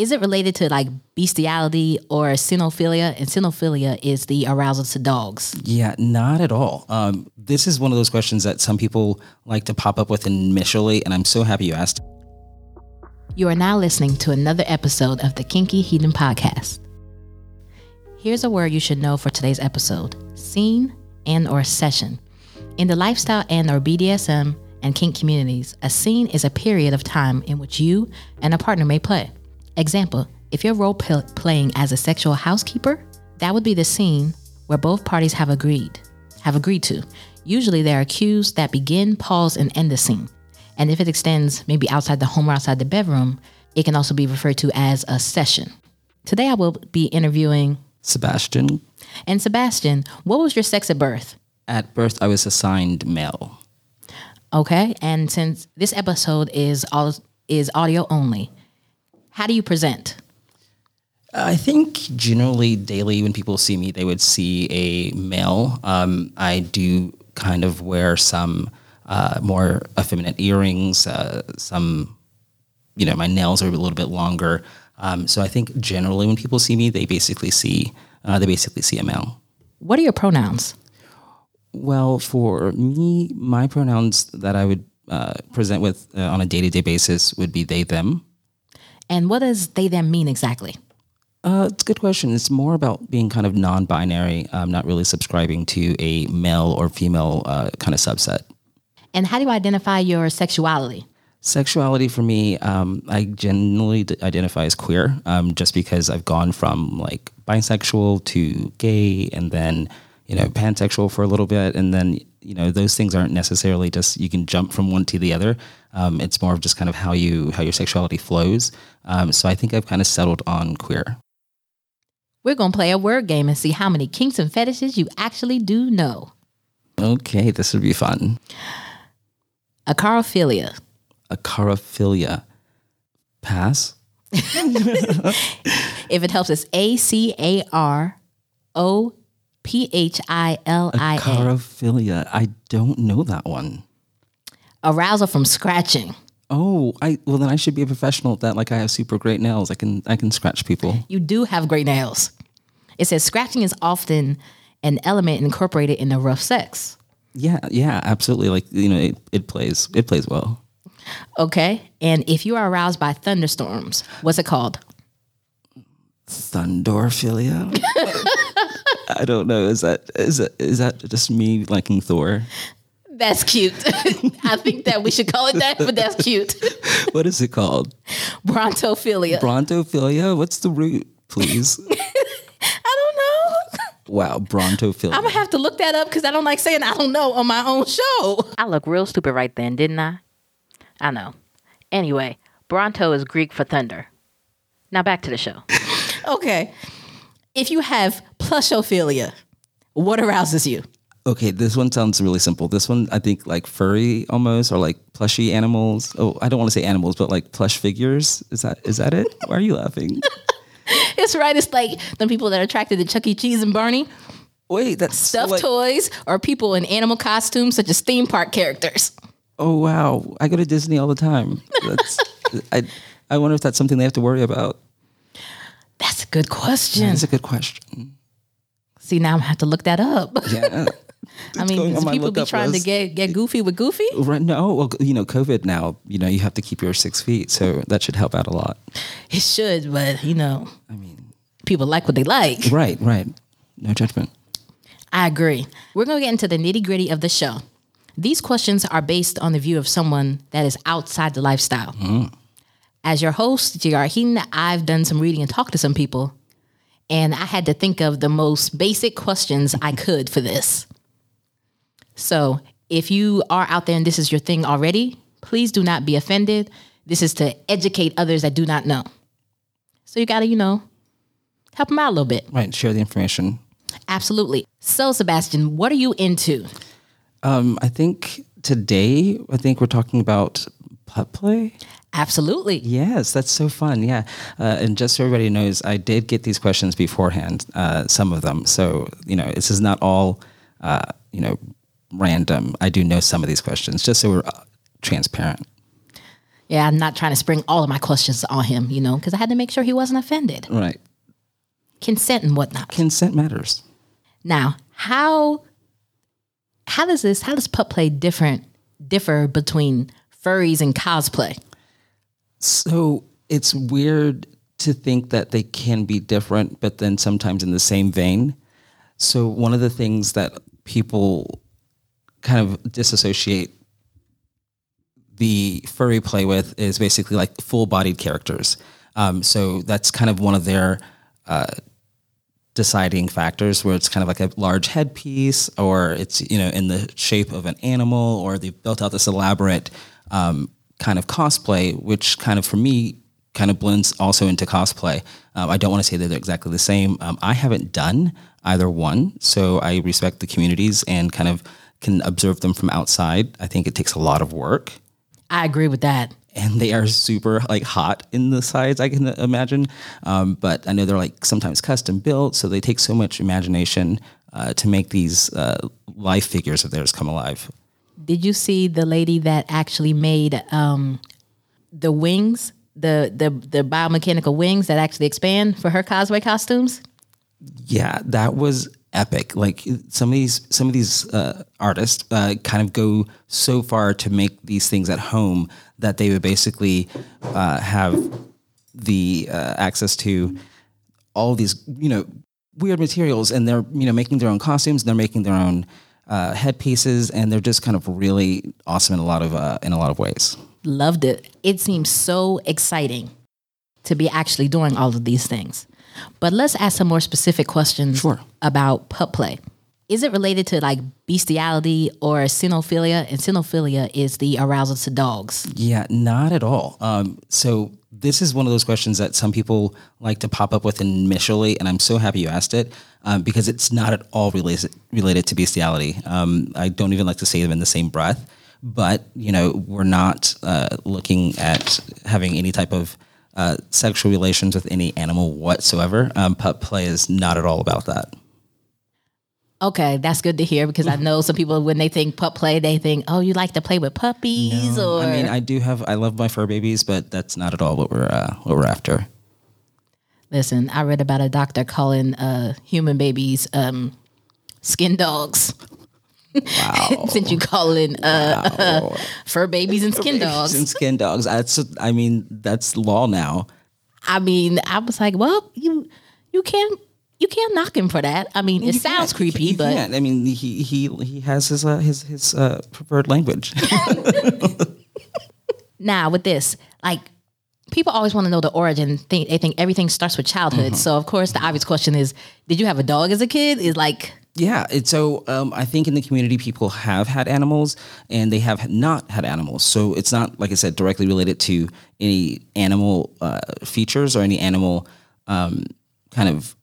Is it related to like bestiality or cynophilia? And cynophilia is the arousal to dogs. Yeah, not at all. Um, this is one of those questions that some people like to pop up with initially, and I'm so happy you asked. You are now listening to another episode of the Kinky Heathen Podcast. Here's a word you should know for today's episode: scene and or session. In the lifestyle and or BDSM and kink communities, a scene is a period of time in which you and a partner may play. Example, if you're role pl- playing as a sexual housekeeper, that would be the scene where both parties have agreed, have agreed to. Usually there are cues that begin, pause, and end the scene. And if it extends maybe outside the home or outside the bedroom, it can also be referred to as a session. Today I will be interviewing Sebastian. And Sebastian, what was your sex at birth? At birth, I was assigned male. Okay, and since this episode is all is audio only, how do you present? I think generally daily when people see me, they would see a male. Um, I do kind of wear some uh, more effeminate earrings, uh, some, you know, my nails are a little bit longer. Um, so I think generally when people see me, they basically see uh, they basically see a male. What are your pronouns? Well, for me, my pronouns that I would uh, present with uh, on a day to day basis would be they them. And what does they them mean exactly? Uh, it's a good question. It's more about being kind of non binary, um, not really subscribing to a male or female uh, kind of subset. And how do you identify your sexuality? Sexuality for me, um, I generally d- identify as queer um, just because I've gone from like bisexual to gay and then, you know, pansexual for a little bit. And then, you know, those things aren't necessarily just you can jump from one to the other. Um, it's more of just kind of how you how your sexuality flows. Um, so I think I've kind of settled on queer. We're going to play a word game and see how many kinks and fetishes you actually do know. Okay, this would be fun. Acarophilia. Acarophilia. Pass. If it helps, it's A C A R O P H I L I A. Acarophilia. I don't know that one. Arousal from scratching. Oh, I well then I should be a professional at that. Like I have super great nails. I can I can scratch people. You do have great nails. It says scratching is often an element incorporated in a rough sex. Yeah, yeah, absolutely. Like you know, it, it plays it plays well. Okay. And if you are aroused by thunderstorms, what's it called? Thundorophilia. I don't know. Is that is that is that just me liking Thor? That's cute. I think that we should call it that, but that's cute. What is it called? Brontophilia. Brontophilia. What's the root, please? I don't know. wow, brontophilia. I'm gonna have to look that up because I don't like saying I don't know on my own show. I look real stupid right then, didn't I? I know. Anyway, Bronto is Greek for thunder. Now back to the show. okay. If you have plushophilia, what arouses you? Okay, this one sounds really simple. This one, I think, like furry almost, or like plushy animals. Oh, I don't want to say animals, but like plush figures. Is that is that it? Why are you laughing? It's right. It's like the people that are attracted to Chuck E. Cheese and Barney, Wait, that's stuffed like- toys, or people in animal costumes such as theme park characters. Oh wow, I go to Disney all the time. That's, I I wonder if that's something they have to worry about. That's a good question. That's a good question. See, now I'm gonna have to look that up. Yeah. I mean, going on because my people be trying to get get goofy with goofy. Right. No. Well, you know, COVID now. You know, you have to keep your six feet, so that should help out a lot. It should, but you know, I mean, people like what they like. right, right. No judgment. I agree. We're going to get into the nitty gritty of the show. These questions are based on the view of someone that is outside the lifestyle. Mm. As your host, J.R. Heaton, I've done some reading and talked to some people, and I had to think of the most basic questions I could for this. So, if you are out there and this is your thing already, please do not be offended. This is to educate others that do not know. So, you got to, you know, help them out a little bit. Right. Share the information. Absolutely. So, Sebastian, what are you into? Um, I think today, I think we're talking about pup play. Absolutely. Yes, that's so fun. Yeah. Uh, and just so everybody knows, I did get these questions beforehand, uh, some of them. So, you know, this is not all, uh, you know, random. I do know some of these questions, just so we're uh, transparent. Yeah, I'm not trying to spring all of my questions on him, you know, because I had to make sure he wasn't offended. Right. Consent and whatnot. Consent matters. Now, how how does this how does pup play different differ between furries and cosplay? So it's weird to think that they can be different, but then sometimes in the same vein. So one of the things that people kind of disassociate the furry play with is basically like full bodied characters. Um, so that's kind of one of their uh, deciding factors where it's kind of like a large headpiece or it's you know in the shape of an animal or they've built out this elaborate um, kind of cosplay which kind of for me kind of blends also into cosplay um, i don't want to say that they're exactly the same um, i haven't done either one so i respect the communities and kind of can observe them from outside i think it takes a lot of work I agree with that. and they are super like hot in the sides i can imagine um, but i know they're like sometimes custom built so they take so much imagination uh, to make these uh, life figures of theirs come alive Did you see the lady that actually made um, the wings, the the the biomechanical wings that actually expand for her cosplay costumes? yeah that was epic like some of these some of these uh, artists uh, kind of go so far to make these things at home that they would basically uh, have the uh, access to all these you know weird materials and they're you know making their own costumes they're making their own uh, headpieces and they're just kind of really awesome in a lot of uh, in a lot of ways Loved it. It seems so exciting to be actually doing all of these things. But let's ask some more specific questions Sure. about pup play. Is it related to like bestiality or cynophilia? And cynophilia is the arousal to dogs. Yeah, not at all. Um, so this is one of those questions that some people like to pop up with initially, and I'm so happy you asked it um, because it's not at all related related to bestiality. Um, I don't even like to say them in the same breath, but you know we're not uh, looking at having any type of uh, sexual relations with any animal whatsoever. Um, pup play is not at all about that. Okay, that's good to hear because I know some people when they think pup play, they think, oh, you like to play with puppies or I mean, I do have I love my fur babies, but that's not at all what we're uh, what we're after. listen. I read about a doctor calling uh, human babies um, skin dogs. Wow. Since you calling uh, fur babies and skin dogs, and skin dogs. That's I mean that's law now. I mean, I was like, well, you you can't you can't knock him for that. I mean, it sounds creepy, You but can't. I mean he he he has his uh, his his uh, preferred language. now with this, like people always want to know the origin. Think they think everything starts with childhood. So of course, the obvious question is, did you have a dog as a kid? Is like yeah. It's so um, I think in the community people have had animals and they have not had animals. So it's not like I said directly related to any animal uh, features or any animal um, kind of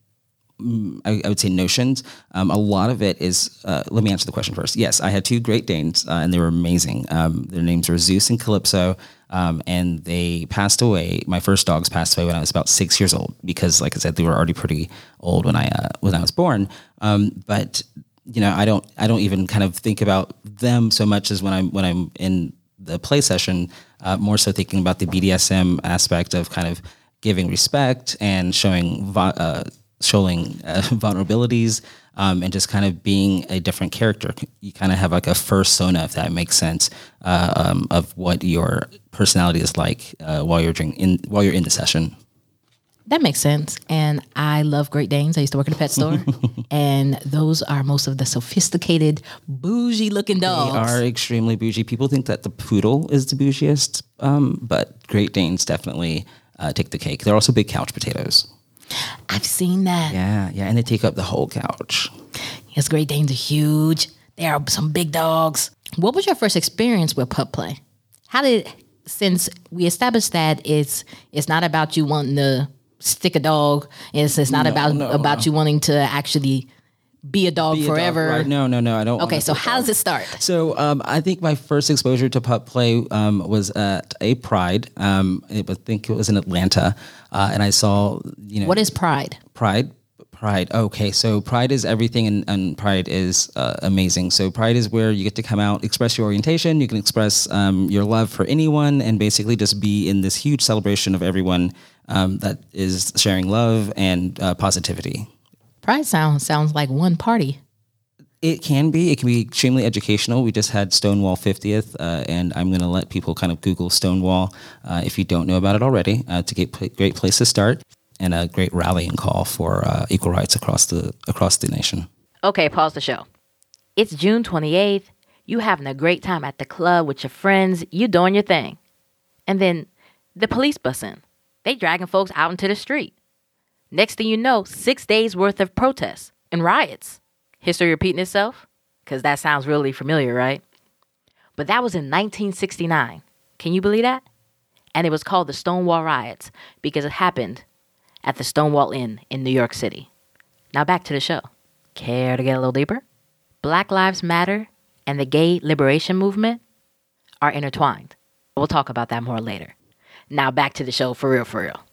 I, I would say notions. Um, a lot of it is. Uh, let me answer the question first. Yes, I had two Great Danes, uh, and they were amazing. Um, their names were Zeus and Calypso, um, and they passed away. My first dogs passed away when I was about six years old because, like I said, they were already pretty old when I uh, when I was born. Um, but you know, I don't I don't even kind of think about them so much as when I'm when I'm in the play session. Uh, more so thinking about the BDSM aspect of kind of giving respect and showing. Uh, showing uh, vulnerabilities um, and just kind of being a different character. You kind of have like a fursona, if that makes sense, uh, um, of what your personality is like uh, while you're during, in while you're in the session. that makes sense. And I love Great Danes. I used to work at a pet store, and those are most of the sophisticated, bougie looking dogs. They are extremely bougie. People think that the poodle is the bougiest, um, but Great Danes definitely uh, take the cake. They're also big couch potatoes. I've seen that. Yeah, yeah, and they take up the whole couch. Yes, Great Danes are huge. They are some big dogs. What was your first experience with pup play? How did since we established that it's it's not about you wanting to stick a dog, it's it's not about about you wanting to actually be a dog Be a dog, forever. right? No, no, no. I don't. Okay, so how does it start? So um, I think my first exposure to pup play um, was at a Pride. Um, it, I think it was in Atlanta, uh, and I saw you know What is pride? Pride. Pride. Okay, so Pride is everything, and, and Pride is uh, amazing. So Pride is where you get to come out, express your orientation. You can express um, your love for anyone, and basically just be in this huge celebration of everyone um, that is sharing love and uh, positivity. Pride sounds sounds like one party. It can be. It can be extremely educational. We just had Stonewall 50th, uh, and I'm going to let people kind of Google Stonewall uh, if you don't know about it already uh, to get a great place to start and a great rallying call for uh, equal rights across the across the nation. Okay, pause the show. It's June 28th. You having a great time at the club with your friends. You doing your thing, and then the police bus in. They dragging folks out into the street. Next thing you know, six days worth of protests and riots. History repeating itself? Because that sounds really familiar, right? But that was in 1969. Can you believe that? And it was called the Stonewall Riots because it happened at the Stonewall Inn in New York City. Now back to the show. Care to get a little deeper? Black Lives Matter and the gay liberation movement are intertwined. We'll talk about that more later. Now back to the show for real, for real.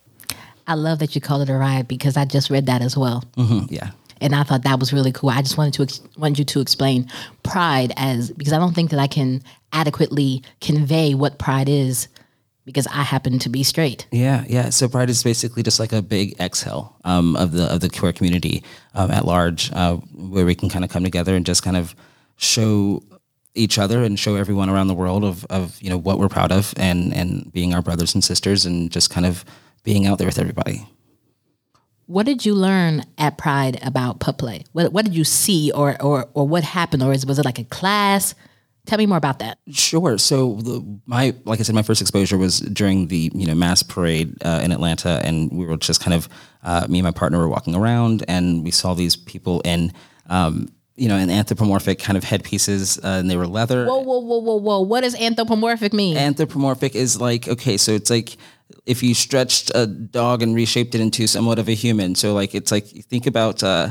I love that you call it a riot because I just read that as well. Mm-hmm, yeah. And I thought that was really cool. I just wanted to ex- wanted you to explain pride as because I don't think that I can adequately convey what pride is because I happen to be straight. Yeah, yeah. So Pride is basically just like a big exhale um, of the of the queer community um, at large, uh, where we can kind of come together and just kind of show each other and show everyone around the world of, of you know what we're proud of and and being our brothers and sisters and just kind of being out there with everybody. What did you learn at Pride about pup play? What what did you see or or or what happened or was it like a class? Tell me more about that. Sure. So the, my, like I said, my first exposure was during the you know mass parade uh, in Atlanta, and we were just kind of uh, me and my partner were walking around, and we saw these people in. Um, you know, in anthropomorphic kind of headpieces, uh, and they were leather. Whoa, whoa, whoa, whoa, whoa! What does anthropomorphic mean? Anthropomorphic is like okay, so it's like if you stretched a dog and reshaped it into somewhat of a human. So like it's like think about uh,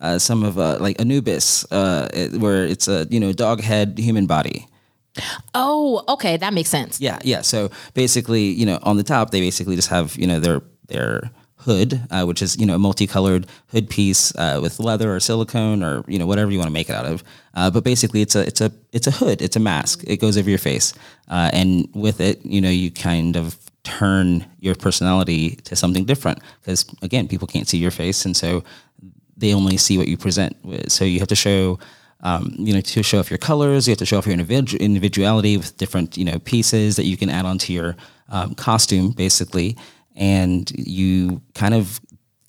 uh, some of uh, like Anubis, uh, it, where it's a you know dog head human body. Oh, okay, that makes sense. Yeah, yeah. So basically, you know, on the top they basically just have you know their their hood, uh, which is you know a multicolored hood piece uh, with leather or silicone or you know whatever you want to make it out of. Uh, but basically, it's a it's a it's a hood. It's a mask. It goes over your face, uh, and with it, you know, you kind of turn your personality to something different because again, people can't see your face, and so they only see what you present. So you have to show. Um, you know, to show off your colors, you have to show off your individu- individuality with different, you know, pieces that you can add onto your um, costume, basically and you kind of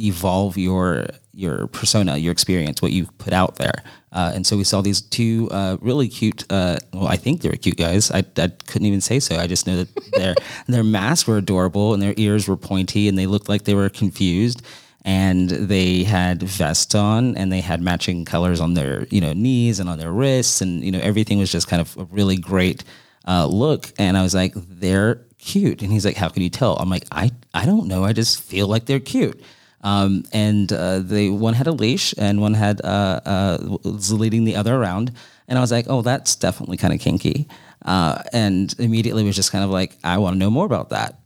evolve your your persona, your experience, what you put out there. Uh, and so we saw these two uh, really cute. Uh, well, I think they were cute guys. I, I couldn't even say so. I just know that their their masks were adorable and their ears were pointy and they looked like they were confused. And they had vests on and they had matching colors on their you know knees and on their wrists and you know everything was just kind of a really great uh, look. And I was like, they're cute. And he's like, how can you tell? I'm like, I, I don't know. I just feel like they're cute. Um, and uh, they one had a leash and one had uh, uh, was leading the other around. And I was like, oh, that's definitely kind of kinky. Uh, and immediately was just kind of like, I want to know more about that.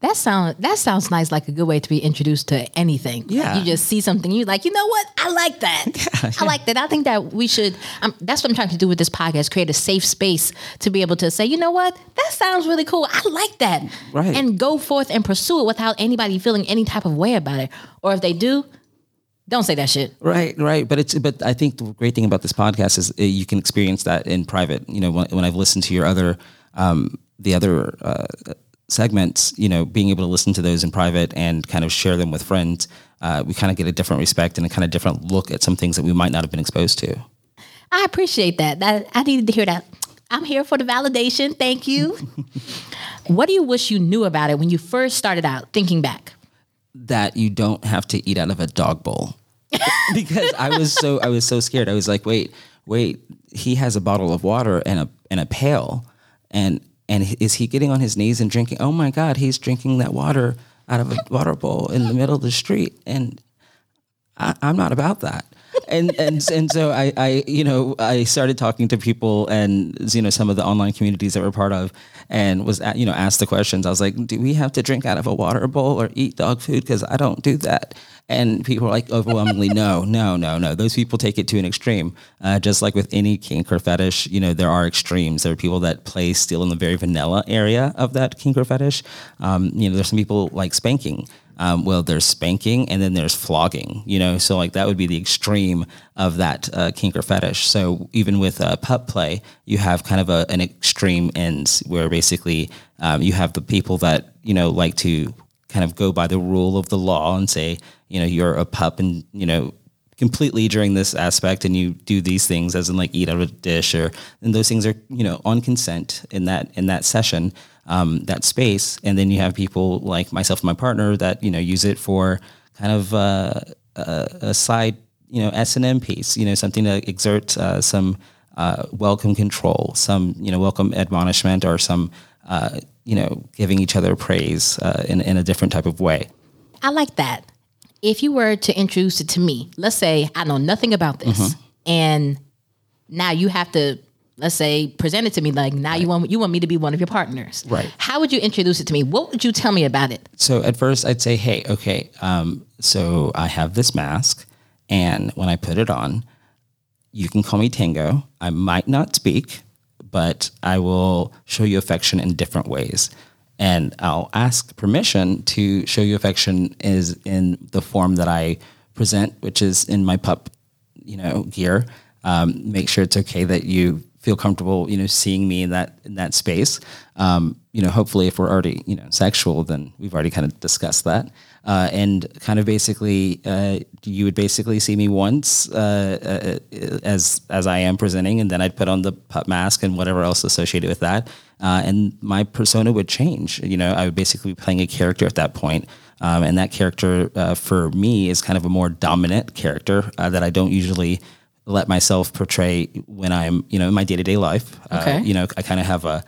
That sound that sounds nice, like a good way to be introduced to anything. Yeah, you just see something, you like, you know what? I like that. Yeah, I like that. I think that we should. Um, that's what I'm trying to do with this podcast: create a safe space to be able to say, you know what? That sounds really cool. I like that. Right. And go forth and pursue it without anybody feeling any type of way about it. Or if they do, don't say that shit. Right, right. But it's but I think the great thing about this podcast is uh, you can experience that in private. You know, when, when I've listened to your other um, the other. Uh, segments, you know, being able to listen to those in private and kind of share them with friends, uh, we kind of get a different respect and a kind of different look at some things that we might not have been exposed to. I appreciate that. That I needed to hear that. I'm here for the validation. Thank you. what do you wish you knew about it when you first started out, thinking back? That you don't have to eat out of a dog bowl. because I was so I was so scared. I was like, wait, wait, he has a bottle of water and a and a pail and and is he getting on his knees and drinking? Oh my God, he's drinking that water out of a water bowl in the middle of the street. And I, am not about that. And and and so I, I you know I started talking to people and you know some of the online communities that we're part of and was at, you know asked the questions. I was like do we have to drink out of a water bowl or eat dog food? Because I don't do that. And people are like overwhelmingly no no no no. Those people take it to an extreme. Uh, just like with any kink or fetish you know there are extremes. There are people that play still in the very vanilla area of that kink or fetish. Um, you know there's some people like spanking um, well, there's spanking and then there's flogging, you know, so like that would be the extreme of that uh, kink or fetish. So even with uh, pup play, you have kind of a, an extreme ends where basically um, you have the people that, you know, like to kind of go by the rule of the law and say, you know, you're a pup and, you know, completely during this aspect and you do these things as in like eat out of a dish or and those things are you know on consent in that in that session um, that space. And then you have people like myself and my partner that you know use it for kind of uh, a, a, side you know S and M piece, you know something to exert uh, some uh, welcome control, some you know welcome admonishment, or some uh, you know giving each other praise uh, in in a different type of way. I like that. If you were to introduce it to me, let's say I know nothing about this, mm-hmm. and now you have to let's say present it to me like now right. you want you want me to be one of your partners. Right. How would you introduce it to me? What would you tell me about it? So at first i'd say hey okay um, so i have this mask and when i put it on you can call me tango. I might not speak but i will show you affection in different ways and i'll ask permission to show you affection is in the form that i present which is in my pup you know gear um, make sure it's okay that you feel comfortable, you know, seeing me in that in that space. Um, you know, hopefully, if we're already you know sexual, then we've already kind of discussed that. Uh, and kind of basically, uh, you would basically see me once uh, uh as as I am presenting, and then I'd put on the pup mask and whatever else associated with that, uh, and my persona would change. You know, I would basically be playing a character at that point. Um, and that character uh, for me is kind of a more dominant character that I don't usually let myself portray when I'm, you know, in my day to day life. Uh, okay. Uh, you know, I kind of have a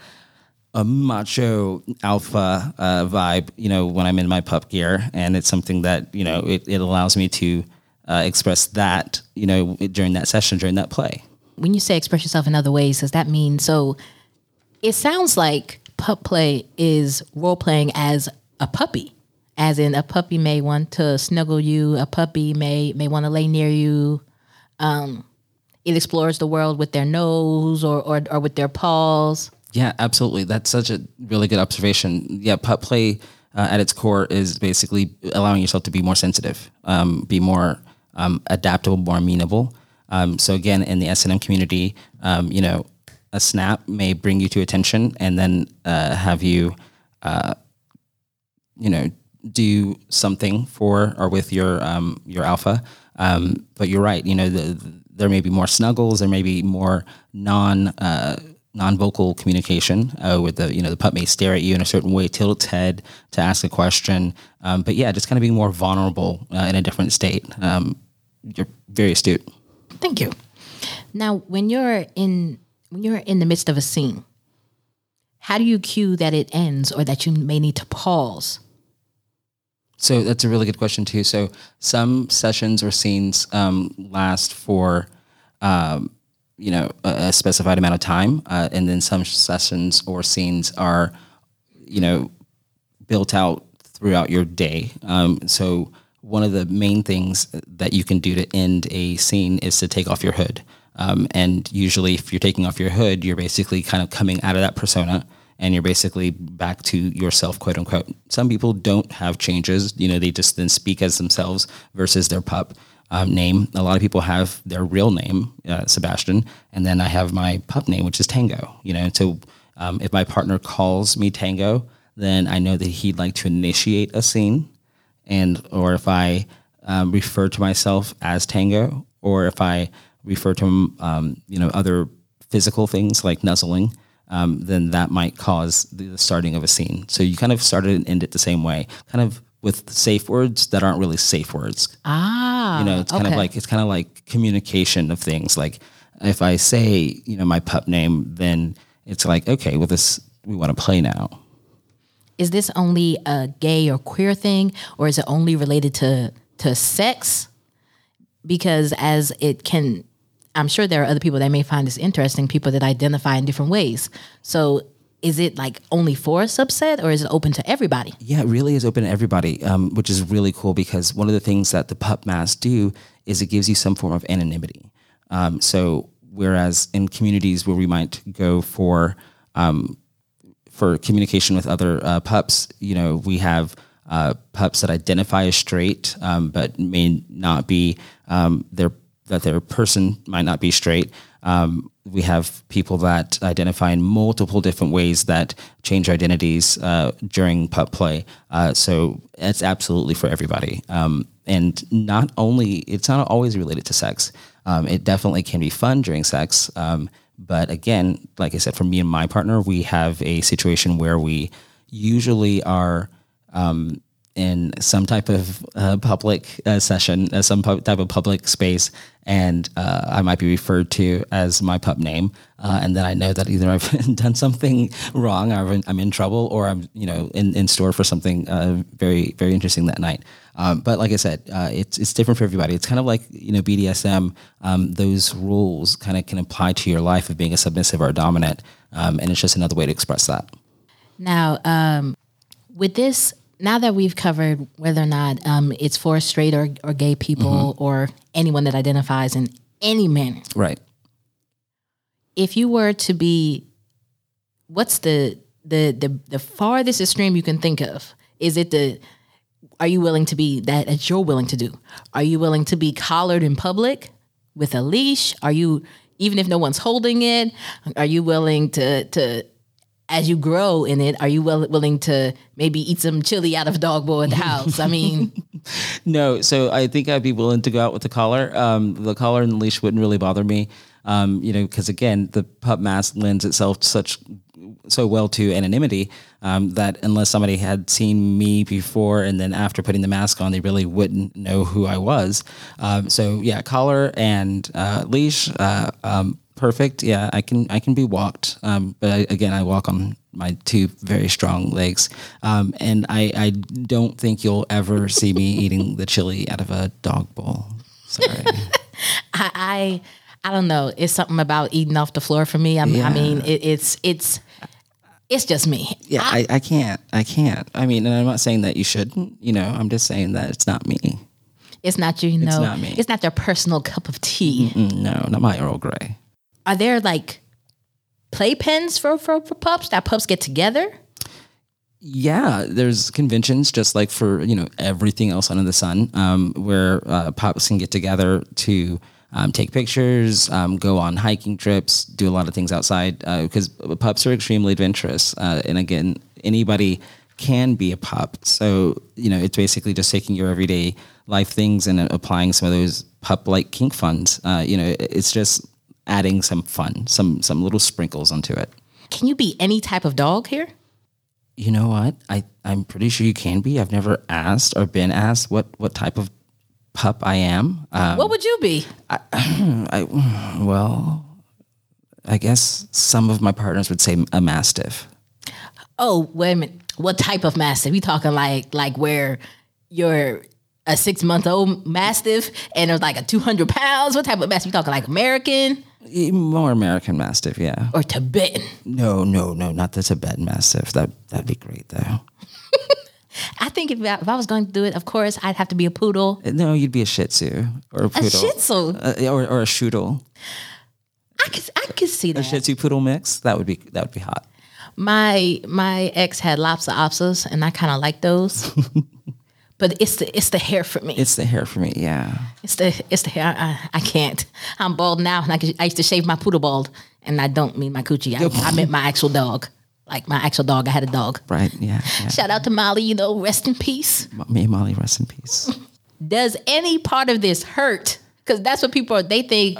a macho alpha uh, vibe, you know, when I'm in my pup gear, and it's something that you know it, it allows me to uh, express that, you know, during that session, during that play. When you say express yourself in other ways, does that mean so? It sounds like pup play is role playing as a puppy, as in a puppy may want to snuggle you, a puppy may may want to lay near you. Um, it explores the world with their nose or, or, or with their paws. Yeah, absolutely. That's such a really good observation. Yeah, pup play uh, at its core is basically allowing yourself to be more sensitive, um, be more um, adaptable, more amenable. Um, so again, in the S and M community, um, you know, a snap may bring you to attention and then uh, have you, uh, you know, do something for or with your um, your alpha. Um, but you're right. You know, the, there may be more snuggles, there may be more non uh, non-vocal communication uh, with the you know the pup may stare at you in a certain way, tilt its head to ask a question. Um, but yeah, just kind of being more vulnerable uh, in a different state. Um, you're very astute. Thank you. Now, when you're in when you're in the midst of a scene, how do you cue that it ends or that you may need to pause? So that's a really good question too. So some sessions or scenes um, last for um, you know a, a, specified amount of time, uh, and then some sessions or scenes are you know built out throughout your day. Um, so one of the main things that you can do to end a scene is to take off your hood. Um, and usually, if you're taking off your hood, you're basically kind of coming out of that persona and you're basically back to yourself, quote unquote. Some people don't have changes, you know, they just then speak as themselves versus their pup um, name. A lot of people have their real name, uh, Sebastian, and then I have my pup name, which is Tango, you know. So um, if my partner calls me Tango, then I know that he'd like to initiate a scene, and or if I um, refer to myself as Tango, or if I refer to um, you know other physical things like nuzzling, um, then that might cause the starting of a scene. So you kind of start it and end it the same way, kind of with safe words that aren't really safe words. Ah, you know, it's kind okay. of like it's kind of like communication of things. Like if I say, you know, my pup name, then it's like, okay, well, this we want to play now. Is this only a gay or queer thing, or is it only related to to sex? because as it can, I'm sure there are other people that may find this interesting, people that identify in different ways. So is it like only for a subset or is it open to everybody? Yeah, it really is open to everybody, um, which is really cool because one of the things that the pup masks do is it gives you some form of anonymity. Um, so whereas in communities where we might go for um, for communication with other uh, pups, you know, we have uh, pups that identify as straight, um, but may not be um, their that their person might not be straight. Um, we have people that identify in multiple different ways that change identities uh, during pup play. Uh, so it's absolutely for everybody. Um, and not only, it's not always related to sex. Um, it definitely can be fun during sex. Um, but again, like I said, for me and my partner, we have a situation where we usually are um, in some type of uh, public uh, session, uh, some pu- type of public space, and uh, I might be referred to as my pup name, uh, and then I know that either I've done something wrong, or I'm in trouble, or I'm you know in, in store for something uh, very very interesting that night. Um, but like I said, it's it's different for everybody. It's kind of like you know BDSM. Um, those rules kind of can apply to your life of being a submissive or a dominant, um, and it's just another way to express that. Now, um, with this now that we've covered whether or not um, it's for straight or, or gay people mm-hmm. or anyone that identifies in any manner, right? If you were to be, what's the the the the farthest extreme you can think of? Is it the are you willing to be that that you're willing to do? Are you willing to be collared in public with a leash? Are you even if no one's holding it? Are you willing to to as you grow in it, are you will, willing to maybe eat some chili out of dog bowl at the house? I mean, no. So I think I'd be willing to go out with the collar. Um, the collar and the leash wouldn't really bother me. Um, you know, because again, the pup mask lends itself such so well to anonymity um, that unless somebody had seen me before and then after putting the mask on, they really wouldn't know who I was. Um, so yeah, collar and uh, leash. Uh, um, perfect. Yeah, I can I can be walked, um, but I, again, I walk on my two very strong legs, um, and I, I don't think you'll ever see me eating the chili out of a dog bowl. Sorry. I, I, I don't know. It's something about eating off the floor for me. Yeah. I mean, it, it's it's it's just me. Yeah, I, I, I can't. I can't. I mean, and I'm not saying that you shouldn't. You know, I'm just saying that it's not me. It's not you, you know. It's not me. It's not your personal cup of tea. Mm-mm, no, not my Earl Grey are there like playpens for, for, for pups that pups get together? Yeah, there's conventions just like for you know everything else under the sun, um, where uh, pups can get together to um, take pictures, um, go on hiking trips, do a lot of things outside because uh, pups are extremely adventurous. Uh, and again, anybody can be a pup. So you know it's basically just taking your everyday life things and applying some of those pup-like kink funds. Uh, you know, it's just adding some fun, some some little sprinkles onto it. Can you be any type of dog here? You know what? I I'm pretty sure you can be. I've never asked or been asked what what type of pup I am. Um, what would you be? I, I well, I guess some of my partners would say a mastiff. Oh, wait a minute. What type of mastiff? You talking like like where you're a six month old mastiff and it was like a 200 pounds? What type of mastiff? You talking like American? More American Mastiff, yeah. Or Tibetan? No, no, no, not the Tibetan Mastiff. That that'd be great though. I think if I, if I was going to do it, of course, I'd have to be a poodle. No, you'd be a Shih Tzu or a poodle. A Shih Tzu, uh, or or a Shoodle. I could I could see that. A Shih Tzu poodle mix. That would be that would be hot. My my ex had Lhasa Apsos, and I kind of like those. but it's the it's the hair for me. It's the hair for me. Yeah. It's the it's the hair. I, I can't. I'm bald now, and I, I used to shave my poodle bald, and I don't mean my coochie. I, I meant my actual dog. Like my actual dog. I had a dog. Right. Yeah, yeah. Shout out to Molly. You know, rest in peace. Me, and Molly, rest in peace. Does any part of this hurt? Because that's what people are, they think.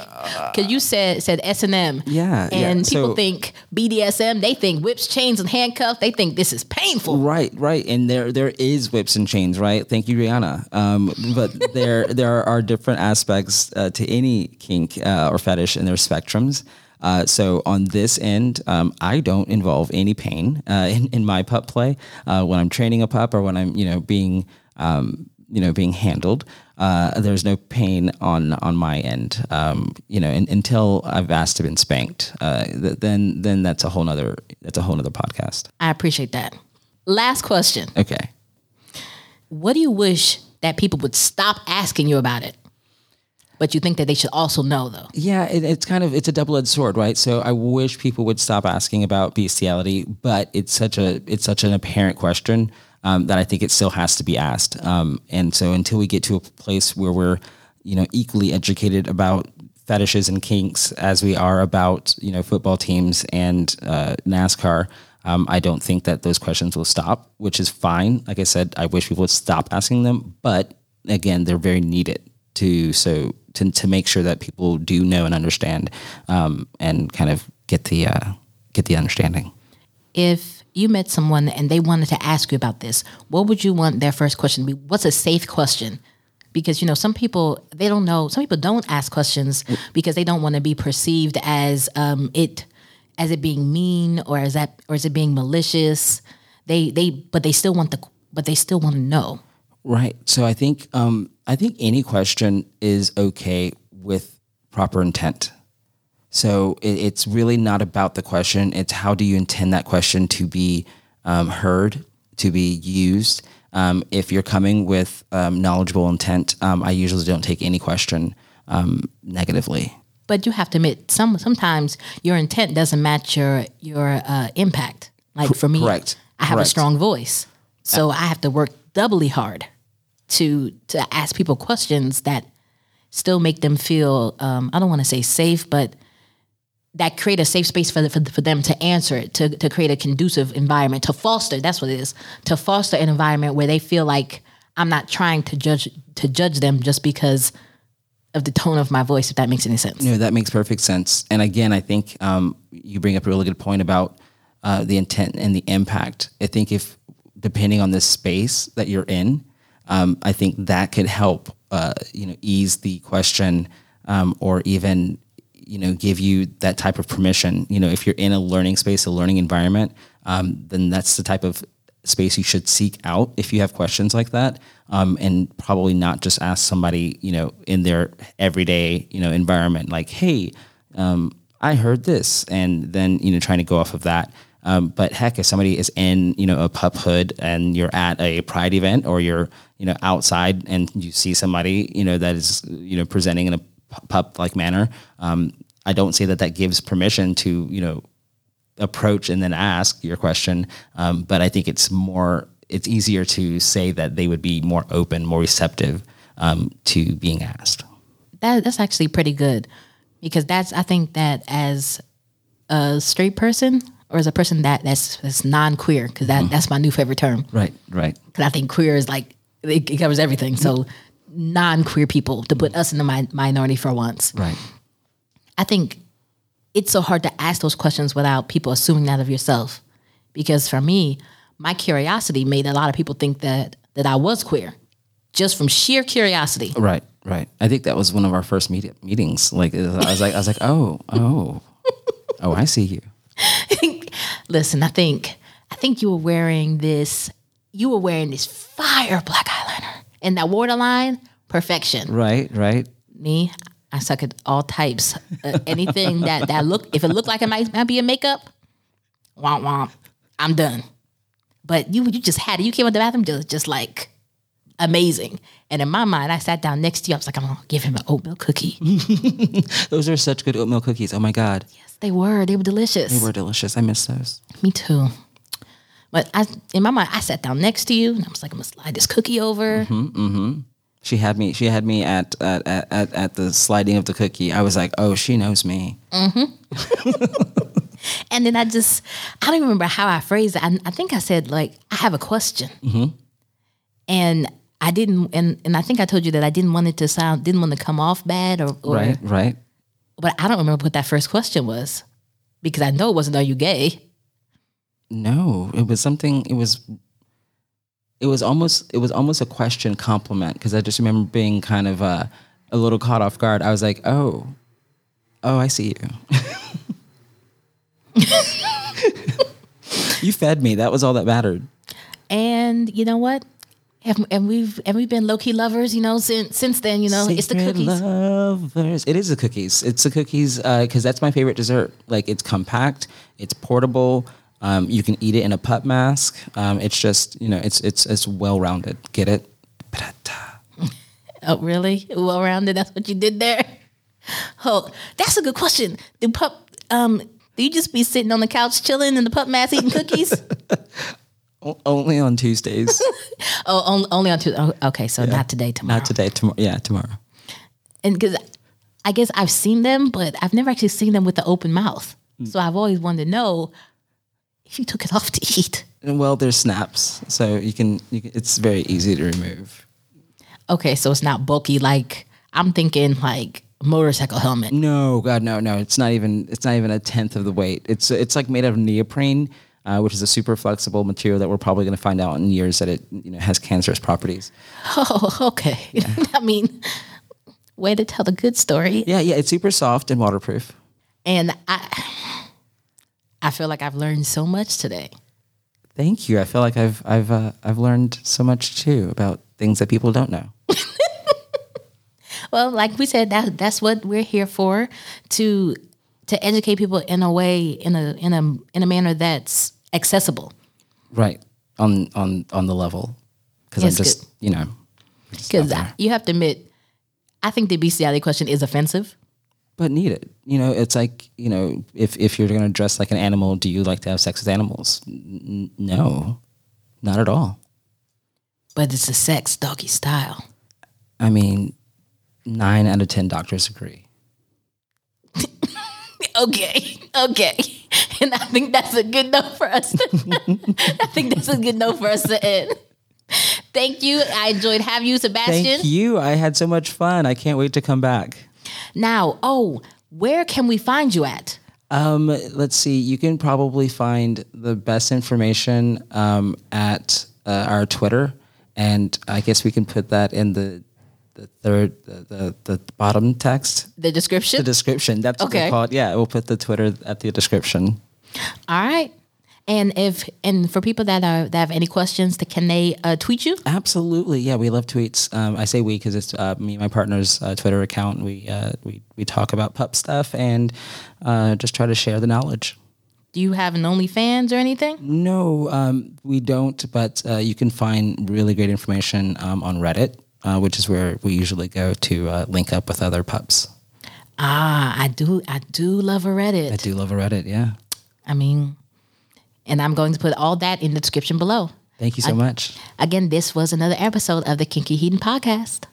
Because you said said S and M, yeah, and yeah. people so, think BDSM. They think whips, chains, and handcuffs. They think this is painful. Right, right, and there there is whips and chains. Right, thank you, Rihanna. Um, but there there are different aspects uh, to any kink uh, or fetish, and their spectrums. Uh, so on this end, um, I don't involve any pain uh, in, in my pup play uh, when I'm training a pup or when I'm you know being um, you know being handled. Uh, there's no pain on on my end. Um, you know, and, until I've asked to been spanked, uh, th- then then that's a whole nother that's a whole nother podcast. I appreciate that. Last question. Okay. What do you wish that people would stop asking you about it? But you think that they should also know though. Yeah, it, it's kind of it's a double edged sword, right? So I wish people would stop asking about bestiality, but it's such a it's such an apparent question um, that I think it still has to be asked. Um, and so until we get to a place where we're you know equally educated about fetishes and kinks as we are about you know football teams and uh, NASCAR. Um, I don't think that those questions will stop, which is fine. Like I said, I wish people would stop asking them, but again, they're very needed to so to, to make sure that people do know and understand um, and kind of get the uh, get the understanding. If you met someone and they wanted to ask you about this, what would you want their first question to be? What's a safe question? Because you know some people they don't know. Some people don't ask questions because they don't want to be perceived as um, it as it being mean or as that or is it being malicious. They they but they still want the but they still want to know. Right. So I think um, I think any question is okay with proper intent. So it, it's really not about the question. It's how do you intend that question to be um, heard, to be used. Um, if you're coming with um, knowledgeable intent, um, I usually don't take any question um, negatively. But you have to admit, some sometimes your intent doesn't match your your uh, impact. Like for me, correct. I have a strong voice, so I have to work doubly hard to to ask people questions that still make them feel. Um, I don't want to say safe, but that create a safe space for, the, for, the- for them to answer it, to, to create a conducive environment, to foster, that's what it is, to foster an environment where they feel like I'm not trying to judge to judge them just because of the tone of my voice, if that makes any sense. No, that makes perfect sense. And again, I think um, you bring up a really good point about uh, the intent and the impact. I think if depending on the space that you're in, um, I think that could help uh, you know ease the question um, or even you know give you that type of permission. You know, if you're in a learning space, a learning environment, um, then that's the type of space you should seek out if you have questions like that um, and probably not just ask somebody you know in their everyday you know environment like hey um, i heard this and then you know trying to go off of that um, but heck if somebody is in you know a pup hood and you're at a pride event or you're you know outside and you see somebody you know that is you know presenting in a pup like manner um, i don't say that that gives permission to you know approach and then ask your question. Um, but I think it's more, it's easier to say that they would be more open, more receptive um, to being asked. that that's actually pretty good because that's I think that as a straight person or as a person that that's that's non queer because that that's my new favorite term Right, right. because I think queer is like it, it covers everything. So non queer people to put us in the mi- minority for once. Right. I think it's so hard to ask those questions without people assuming that of yourself. Because for me, my curiosity made a lot of people think that that I was queer, just from sheer curiosity. Right, right. I think that was one of our first meet- meetings. Like, I was like, I was like, oh, oh, oh, I see you. Listen, I think I think you were wearing this. You were wearing this fire black and that waterline, perfection. Right, right. Me, I suck at all types. Uh, anything that that look, if it looked like it might, might be a makeup, womp womp, I'm done. But you you just had it. You came out the bathroom just just like amazing. And in my mind, I sat down next to you. I was like, I'm gonna give him an oatmeal cookie. Those are such good oatmeal cookies. Oh my God. yes, they were. They were delicious. They were delicious. I miss those. Me too. But I, in my mind, I sat down next to you, and I was like, I'm gonna slide this cookie over. Mm-hmm. She had me. She had me at at, at, at the sliding of the cookie. I was like, oh, she knows me. Mm-hmm. And then I just, I don't remember how I phrased it. I, I think I said, like, I have a question. And I didn't, and, and I think I told you that I didn't want it to sound, didn't want to come off bad or, or Right, right. but I don't remember what that first question was because I know it wasn't, are you gay? No, it was something. It was. It was almost. It was almost a question compliment because I just remember being kind of uh, a little caught off guard. I was like, "Oh, oh, I see you." you fed me. That was all that mattered. And you know what? have, and we've and we've been low key lovers, you know, since since then. You know, it's the cookies. lovers. It is the cookies. It's the cookies because that's my favorite dessert. Like it's compact, it's portable. Um, you can eat it in a pup mask. Um, it's just you know it's it's it's well rounded. Get it? Oh, really? Well rounded. That's what you did there. Oh, that's a good question. Do pup? Um, do you just be sitting on the couch chilling in the pup mask eating cookies? Only on Tuesdays. oh, only, only on Tuesday. Oh, okay, so not today. Tomorrow. Not today. Tomorrow. Yeah, tomorrow. and because I guess I've seen them, but I've never actually seen them with the open mouth. Mm. So I've always wanted to know you took it off to eat. Well, there's snaps, so you can, you can. It's very easy to remove. Okay, so it's not bulky. Like I'm thinking, like motorcycle helmet. No, God, no, no. It's not even. It's not even a tenth of the weight. It's it's like made out of neoprene, uh, which is a super flexible material that we're probably going to find out in years that it you know has cancerous properties. Oh, okay. I mean, way to tell the good story. Yeah, yeah. It's super soft and waterproof. And I, I feel like I've learned so much today. Thank you. I feel like I've I've uh, I've learned so much too about things that people don't know. Well, like we said, that that's what we're here for to to educate people in a way in a in a in a manner that's accessible. Right on on on the level, because Yes, I'm just you know. Because you have to admit, I think the bestiality question is offensive. But need it. You know, it's like you know, if if you're going to dress like an animal, do you like to have sex with animals? N- no, not at all. But it's a sex doggy style. I mean, nine out of ten doctors agree. Okay, okay. And I think that's a good note for us. I think that's a good note for us to end. Thank you. I enjoyed having you, Sebastian. Thank you. I had so much fun. I can't wait to come back. Now, oh, where can we find you at? Um, let's see. You can probably find the best information um, at uh, our Twitter, and I guess we can put that in the the third the the, the bottom text, The description? the description. That's what Okay. they call it. Yeah, we'll put the Twitter at the description. All right. And if and for people that are that have any questions, that can they uh, tweet you? Absolutely, yeah. We love tweets. Um, I say we because it's uh, me and my partner's uh, Twitter account. We uh, we we talk about pup stuff and uh, just try to share the knowledge. Do you have an OnlyFans or anything? No, um, we don't. But uh, you can find really great information um, on Reddit, uh, which is where we usually go to uh, link up with other pups. Ah, I do. I do love a Reddit. I do love a Reddit. Yeah. I mean, and I'm going to put all that in the description below. Thank you so much. Again, this was another episode of the Kinky Heaton Podcast.